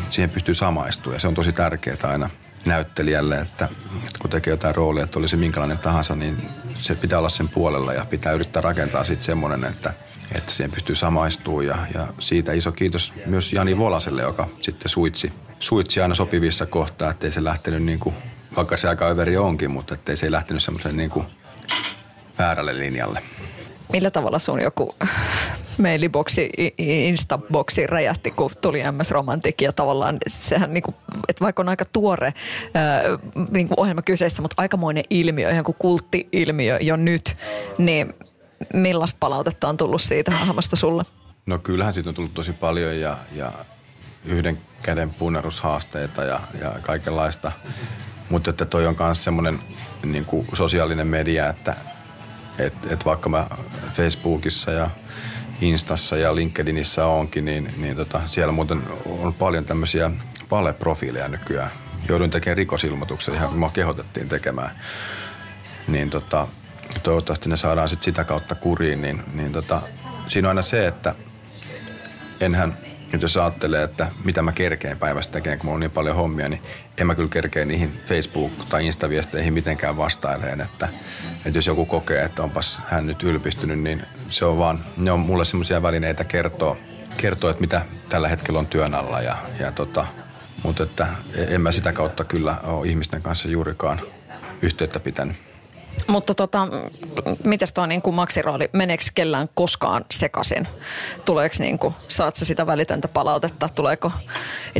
siihen pystyy samaistumaan ja se on tosi tärkeää aina – näyttelijälle, että, että kun tekee jotain roolia, että olisi minkälainen tahansa, niin se pitää olla sen puolella ja pitää yrittää rakentaa siitä semmoinen, että, että siihen pystyy samaistumaan. Ja, ja siitä iso kiitos myös Jani Volaselle, joka sitten suitsi, suitsi aina sopivissa kohtaa, ettei se lähtenyt niin kuin, vaikka se aika överi onkin, mutta ettei se lähtenyt semmoisen niin kuin väärälle linjalle. Millä tavalla sun joku (laughs) mailiboksi, instaboksi räjähti, kun tuli MS Romantik ja tavallaan sehän niin kuin, että vaikka on aika tuore ää, niin kuin ohjelma kyseessä, mutta aikamoinen ilmiö, ihan kuin kultti-ilmiö jo nyt, niin millaista palautetta on tullut siitä hahmosta sulle? No kyllähän siitä on tullut tosi paljon ja, ja yhden käden punnerushaasteita ja, ja kaikenlaista. Mutta että toi on myös semmoinen niin sosiaalinen media, että et, et vaikka mä Facebookissa ja Instassa ja LinkedInissä onkin, niin, niin tota, siellä muuten on paljon tämmöisiä valeprofiileja nykyään. Joudun tekemään rikosilmoituksen, ihan mua kehotettiin tekemään. Niin tota, toivottavasti ne saadaan sit sitä kautta kuriin, niin, niin tota, siinä on aina se, että enhän, nyt jos ajattelee, että mitä mä kerkeen päivästä tekemään, kun mulla on niin paljon hommia, niin en mä kyllä kerkeä niihin Facebook- tai Insta-viesteihin mitenkään vastaileen, että, että jos joku kokee, että onpas hän nyt ylpistynyt, niin se on vaan, ne on mulle semmoisia välineitä kertoa, kertoa, että mitä tällä hetkellä on työn alla ja, ja tota, mutta että en mä sitä kautta kyllä ole ihmisten kanssa juurikaan yhteyttä pitänyt. Mutta tota, mitäs tuo niin maksirooli, meneekö kellään koskaan sekaisin? Tuleeko niin kuin, saat sä sitä välitöntä palautetta, tuleeko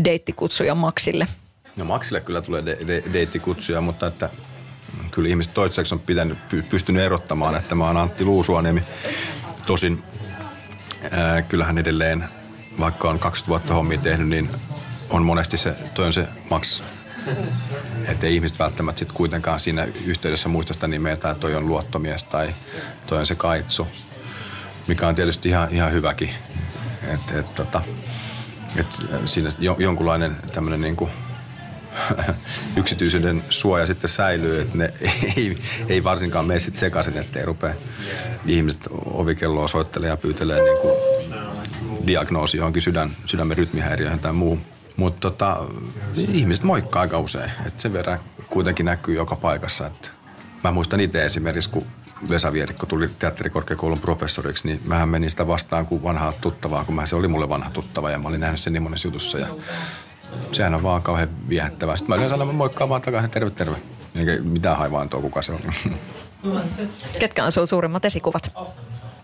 deittikutsuja Maksille? No Maksille kyllä tulee de- de- deittikutsuja, mutta että kyllä ihmiset toiseksi on pitänyt, pystynyt erottamaan, että mä oon Antti Luusuaniemi. Tosin ää, kyllähän edelleen, vaikka on 20 vuotta hommia tehnyt, niin on monesti se, toi on se Max että ei ihmiset välttämättä sitten kuitenkaan siinä yhteydessä muista sitä nimeä, tai toi on luottomies tai toi on se kaitsu, mikä on tietysti ihan, ihan hyväkin. Että et, tota, et siinä jonkunlainen tämmöinen niinku (laughs) yksityisyyden suoja sitten säilyy, että ne (laughs) ei, ei varsinkaan mene sitten sekaisin, ettei rupea ihmiset ovikelloa soittelee ja pyytelee niin kuin diagnoosi johonkin sydän, sydämen rytmihäiriöihin tai muuhun. Mutta tota, ihmiset moikkaa aika usein. Et sen verran kuitenkin näkyy joka paikassa. Et mä muistan itse esimerkiksi, kun Vesa Vierikko tuli teatterikorkeakoulun professoriksi, niin mähän menin sitä vastaan kuin vanhaa tuttavaa, kun mä, se oli mulle vanha tuttava ja mä olin nähnyt sen niin monessa jutussa. Ja sehän on vaan kauhean viehättävää. Sitten mä yleensä sanoa, moikkaa vaan takaisin, terve, terve. Eikä mitään haivaantoa, kuka se on. Ketkä on sun suurimmat esikuvat?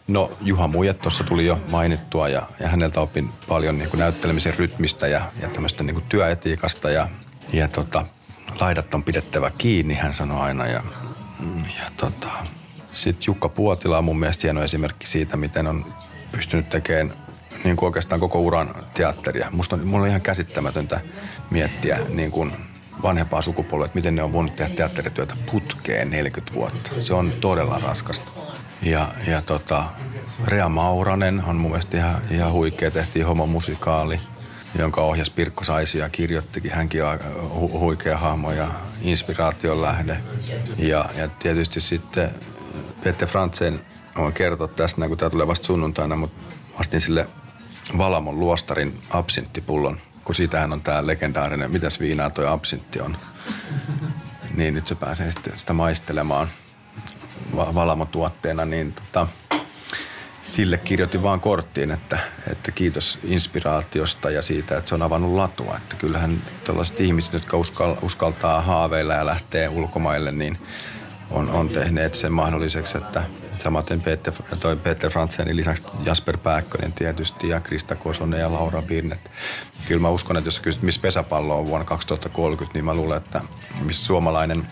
No Juha Muijat tuossa tuli jo mainittua ja, ja häneltä opin paljon niin kuin näyttelemisen rytmistä ja, ja tämmöistä niin kuin työetiikasta ja, ja tota, laidat on pidettävä kiinni, hän sanoi aina. Ja, ja tota, sitten Jukka Puotila on mun mielestä hieno esimerkki siitä, miten on pystynyt tekemään niin kuin oikeastaan koko uran teatteria. Musta on, mulla on ihan käsittämätöntä miettiä niin kuin vanhempaa sukupolvea, että miten ne on voinut tehdä teatterityötä putkeen 40 vuotta. Se on todella raskasta. Ja, ja tota, Rea Mauranen on mun mielestä ihan, ihan huikea. Tehtiin homomusikaali, jonka ohjas Pirkko Saisi ja kirjoittikin. Hänkin on hu- huikea hahmo ja inspiraation lähde. Ja, ja tietysti sitten Peter Frantzen on kertoa tästä, kun tämä tulee vasta sunnuntaina, mutta vastin sille Valamon luostarin absinttipullon, kun siitähän on tämä legendaarinen, mitäs viinaa toi absintti on. Niin nyt se pääsee sitten sitä maistelemaan – Valamo-tuotteena, niin tota, sille kirjoitin vaan korttiin, että, että kiitos inspiraatiosta ja siitä, että se on avannut latua. Että kyllähän tällaiset ihmiset, jotka uskal, uskaltaa haaveilla ja lähtee ulkomaille, niin on, on tehneet sen mahdolliseksi, että samaten Peter, toi Peter Frantsenin lisäksi Jasper Pääkkönen tietysti ja Krista Kosonen ja Laura Birnet. Kyllä mä uskon, että jos kysyt, missä pesäpallo on vuonna 2030, niin mä luulen, että missä suomalainen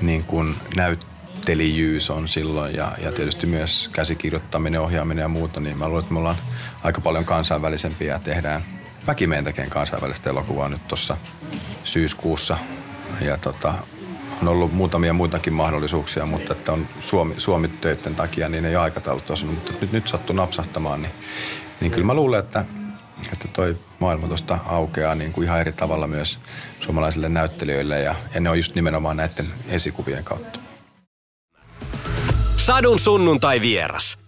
niin kuin näyttää näyttelijyys on silloin ja, ja tietysti myös käsikirjoittaminen, ohjaaminen ja muuta, niin mä luulen, että me ollaan aika paljon kansainvälisempiä ja tehdään Väkimeen tekee kansainvälistä elokuvaa nyt tuossa syyskuussa. Ja tota, on ollut muutamia muitakin mahdollisuuksia, mutta että on Suomi, Suomi töiden takia, niin ei ole aikataulut osunut. Mutta nyt, nyt sattuu napsahtamaan, niin, niin kyllä mä luulen, että, että toi maailma tuosta aukeaa niin kuin ihan eri tavalla myös suomalaisille näyttelijöille ja, ja ne on just nimenomaan näiden esikuvien kautta. Sadun sunnuntai vieras.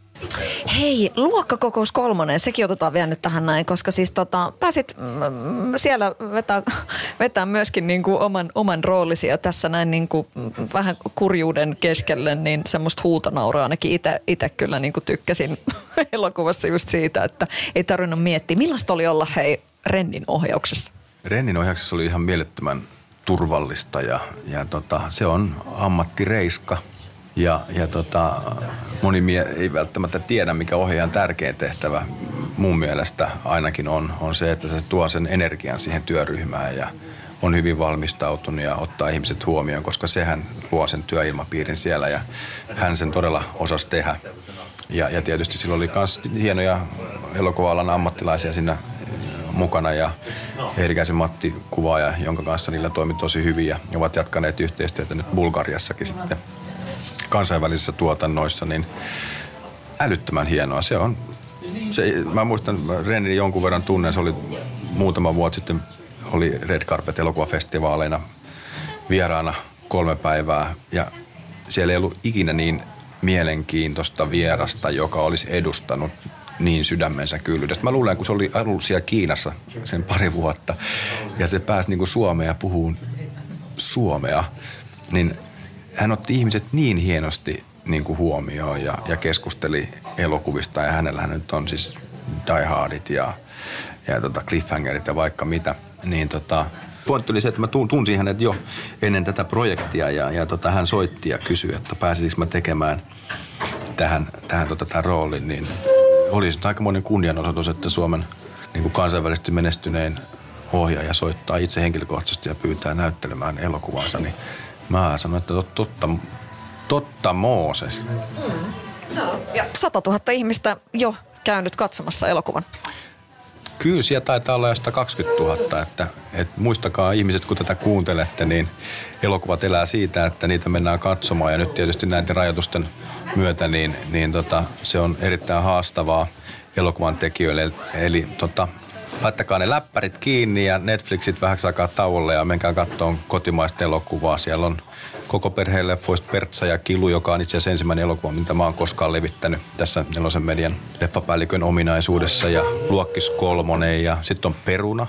Hei, luokkakokous kolmonen, sekin otetaan vielä nyt tähän näin, koska siis tota, pääsit mm, siellä vetää, (laughs) vetää myöskin niin kuin oman, oman roolisi ja tässä näin niin kuin vähän kurjuuden keskelle, niin semmoista huutonauraa ainakin itse kyllä niin kuin tykkäsin (laughs) elokuvassa just siitä, että ei tarvinnut miettiä. Millaista oli olla hei Rennin ohjauksessa? Rennin ohjauksessa oli ihan mielettömän turvallista ja, ja tota, se on ammattireiska – ja, ja tota, moni mie- ei välttämättä tiedä, mikä ohjaajan tärkein tehtävä mun mielestä ainakin on, on se, että se tuo sen energian siihen työryhmään ja on hyvin valmistautunut ja ottaa ihmiset huomioon, koska sehän luo sen työilmapiirin siellä ja hän sen todella osasi tehdä. Ja, ja tietysti silloin oli myös hienoja elokuva ammattilaisia siinä mukana ja Eerikäisen Matti kuvaaja, jonka kanssa niillä toimi tosi hyvin ja ovat jatkaneet yhteistyötä nyt Bulgariassakin sitten kansainvälisissä tuotannoissa, niin älyttömän hienoa. Se on, se, mä muistan, Renni jonkun verran tunnen, se oli muutama vuosi sitten, oli Red Carpet elokuvafestivaaleina vieraana kolme päivää ja siellä ei ollut ikinä niin mielenkiintoista vierasta, joka olisi edustanut niin sydämensä kyllyydestä. Mä luulen, kun se oli ollut siellä Kiinassa sen pari vuotta ja se pääsi niin kuin Suomeen ja puhuu suomea, niin hän otti ihmiset niin hienosti niin kuin huomioon ja, ja keskusteli elokuvista. Ja hänellähän nyt on siis Die Hardit ja, ja tota Cliffhangerit ja vaikka mitä, niin tota, pointti oli se, että mä tunsin hänet jo ennen tätä projektia ja, ja tota, hän soitti ja kysyi, että pääsisikö mä tekemään tähän, tähän tota, tämän roolin, niin oli se aikamoinen kunnianosoitus, että Suomen niin kuin kansainvälisesti menestyneen ohjaaja soittaa itse henkilökohtaisesti ja pyytää näyttelemään elokuvansa, niin mä sanoin, että totta, totta Mooses. Mm. No. Ja 100 000 ihmistä jo käynyt katsomassa elokuvan. Kyllä siellä taitaa olla jo 120 000, että, että muistakaa ihmiset, kun tätä kuuntelette, niin elokuvat elää siitä, että niitä mennään katsomaan ja nyt tietysti näiden rajoitusten myötä, niin, niin tota, se on erittäin haastavaa elokuvan tekijöille. Eli tota, laittakaa ne läppärit kiinni ja Netflixit vähäksi aikaa tauolle ja menkää katsomaan kotimaista elokuvaa. Siellä on koko perheen leffoista Pertsa ja Kilu, joka on itse asiassa ensimmäinen elokuva, mitä mä oon koskaan levittänyt tässä Nelosen median leffapäällikön ominaisuudessa ja Luokkis Kolmonen ja sitten on Peruna,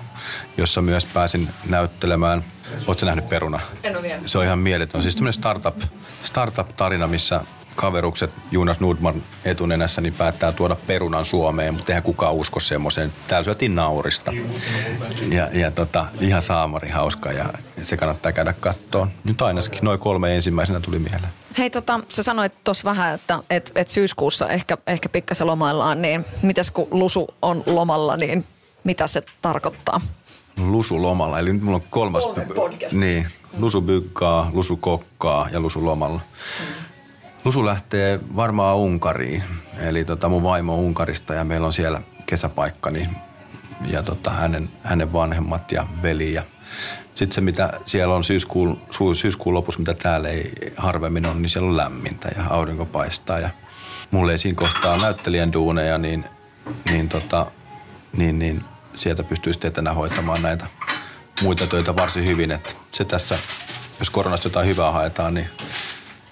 jossa myös pääsin näyttelemään. Oletko nähnyt Peruna? En ole vielä. Se on ihan mieletön. Siis tämmöinen startup, startup-tarina, missä kaverukset Jonas Nudman etunenässä niin päättää tuoda perunan Suomeen, mutta eihän kukaan usko semmoiseen. Täällä syötiin naurista. Ja, ja tota, ihan saamari hauska ja se kannattaa käydä kattoon. Nyt ainakin noin kolme ensimmäisenä tuli mieleen. Hei, tota, sä sanoit tuossa vähän, että et, et syyskuussa ehkä, ehkä pikkasen lomaillaan, niin mitäs kun Lusu on lomalla, niin mitä se tarkoittaa? Lusu lomalla, eli nyt mulla on kolmas... Kolme podcast. Niin, Lusu byggaa, Lusu kokkaa ja Lusu lomalla. Mm. Lusu lähtee varmaan Unkariin. Eli tota, mun vaimo on Unkarista ja meillä on siellä kesäpaikka niin, ja tota, hänen, hänen vanhemmat ja veli. Ja sitten se, mitä siellä on syyskuun, syyskuun lopussa, mitä täällä ei harvemmin on, niin siellä on lämmintä ja aurinko paistaa. Ja mulle ei siinä kohtaa näyttelijän duuneja, niin, niin, tota, niin, niin sieltä pystyisi etänä hoitamaan näitä muita töitä varsin hyvin. Et se tässä, jos koronasta jotain hyvää haetaan, niin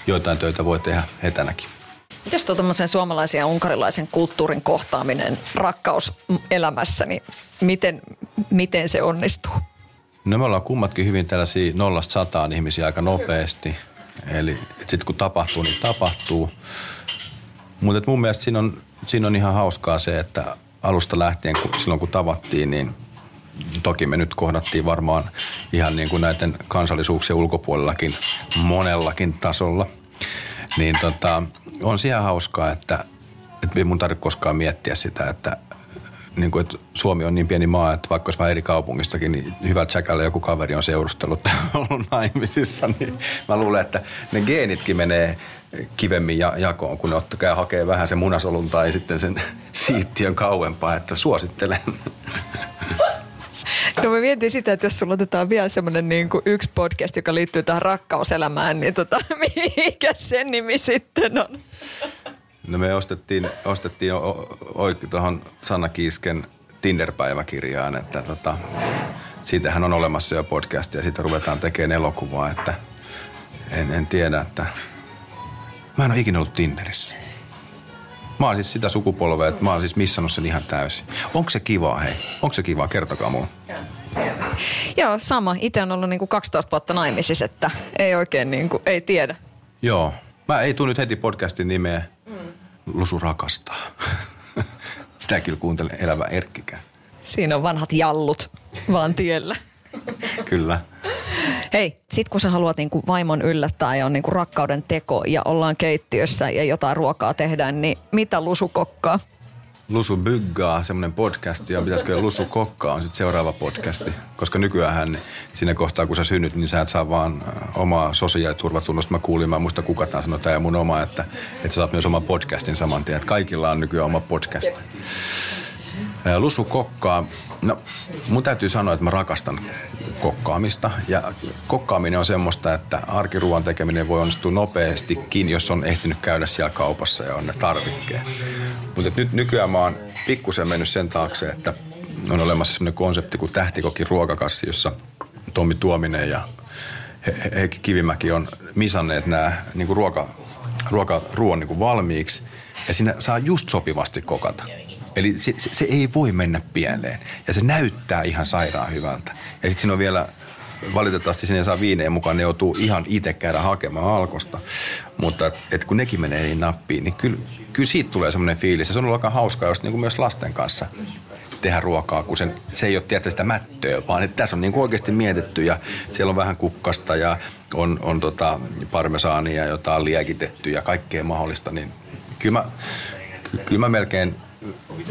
joitain töitä voi tehdä etänäkin. Mitäs tuo suomalaisen ja unkarilaisen kulttuurin kohtaaminen rakkaus elämässä, niin miten, miten se onnistuu? No me ollaan kummatkin hyvin tällaisia nollasta sataan ihmisiä aika nopeasti. Eli sitten kun tapahtuu, niin tapahtuu. Mutta mun mielestä siinä on, siinä on ihan hauskaa se, että alusta lähtien, kun, silloin kun tavattiin, niin toki me nyt kohdattiin varmaan ihan niin kuin näiden kansallisuuksien ulkopuolellakin monellakin tasolla. Niin tota, on siihen hauskaa, että, että ei mun tarvitse koskaan miettiä sitä, että, niin kuin, että Suomi on niin pieni maa, että vaikka olisi vähän eri kaupungistakin, niin hyvä tsäkällä joku kaveri on seurustellut ollut naimisissa, niin mä luulen, että ne geenitkin menee kivemmin ja jakoon, kun ne ottaa hakee vähän sen munasolun tai sitten sen siittiön kauempaa, että suosittelen. No mä mietin sitä, että jos sulla otetaan vielä semmoinen niin yksi podcast, joka liittyy tähän rakkauselämään, niin tota, (laughs) mikä sen nimi sitten on? No me ostettiin, ostettiin oikein tuohon Sanna Kiisken Tinder-päiväkirjaan, että tota, siitähän on olemassa jo podcast ja siitä ruvetaan tekemään elokuvaa, että en, en tiedä, että mä en ole ikinä ollut Tinderissä. Mä oon siis sitä sukupolvea, että mä oon siis missannut sen ihan täysin. Onko se kiva, hei? Onko se kiva? Kertokaa mulle. Joo, sama. Itse on ollut niinku 12 vuotta naimisissa, että ei oikein niinku, ei tiedä. Joo. Mä ei tule nyt heti podcastin nimeä. Mm. Lusu rakastaa. (laughs) Sitä kyllä kuuntele elävä Erkkikään. Siinä on vanhat jallut vaan tiellä. (laughs) kyllä. Hei, sit kun sä haluat niinku vaimon yllättää ja on niinku rakkauden teko ja ollaan keittiössä ja jotain ruokaa tehdään, niin mitä Lusu kokkaa? Lusu Byggaa, semmoinen podcast, ja pitäisikö Lusu Kokkaa on sitten seuraava podcasti. Koska nykyään siinä kohtaa, kun sä synnyt, niin sä et saa vaan äh, omaa sosiaaliturvatunnusta. Mä kuulin, mä muista kuka tämä sanoi, tämä ja mun oma, että, että sä saat myös oman podcastin saman tien. Että kaikilla on nykyään oma podcast. Lusu Kokkaa, no mun täytyy sanoa, että mä rakastan kokkaamista. Ja kokkaaminen on semmoista, että arkiruoan tekeminen voi onnistua nopeastikin, jos on ehtinyt käydä siellä kaupassa ja on ne tarvikkeet. Mutta nyt nykyään mä oon pikkusen mennyt sen taakse, että on olemassa semmoinen konsepti kuin tähtikokin ruokakassi, jossa Tommi Tuominen ja Heikki Kivimäki on misanneet nämä niin ruoka, ruoka, ruoan niin valmiiksi. Ja siinä saa just sopivasti kokata. Eli se, se, se ei voi mennä pieleen. Ja se näyttää ihan sairaan hyvältä. Ja sitten siinä on vielä valitettavasti sinne saa viineen mukaan, ne joutuu ihan itse käydä hakemaan alkosta. Mutta et, et kun nekin menee niin nappiin, niin kyllä, kyllä siitä tulee semmoinen fiilis. Ja se on ollut aika hauskaa jos niin kuin myös lasten kanssa tehdä ruokaa, kun sen, se ei ole tietysti sitä mättöä, vaan että tässä on niin oikeasti mietitty ja siellä on vähän kukkasta ja on, on tota parmesaania, jota on liekitetty ja kaikkea mahdollista. Niin kyllä mä, kyllä mä melkein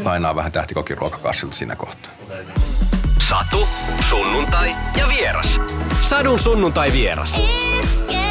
lainaa vähän tähtikokin ruokakassilta siinä kohtaa. Satu, sunnuntai ja vieras. Sadun sunnuntai vieras. Iskel.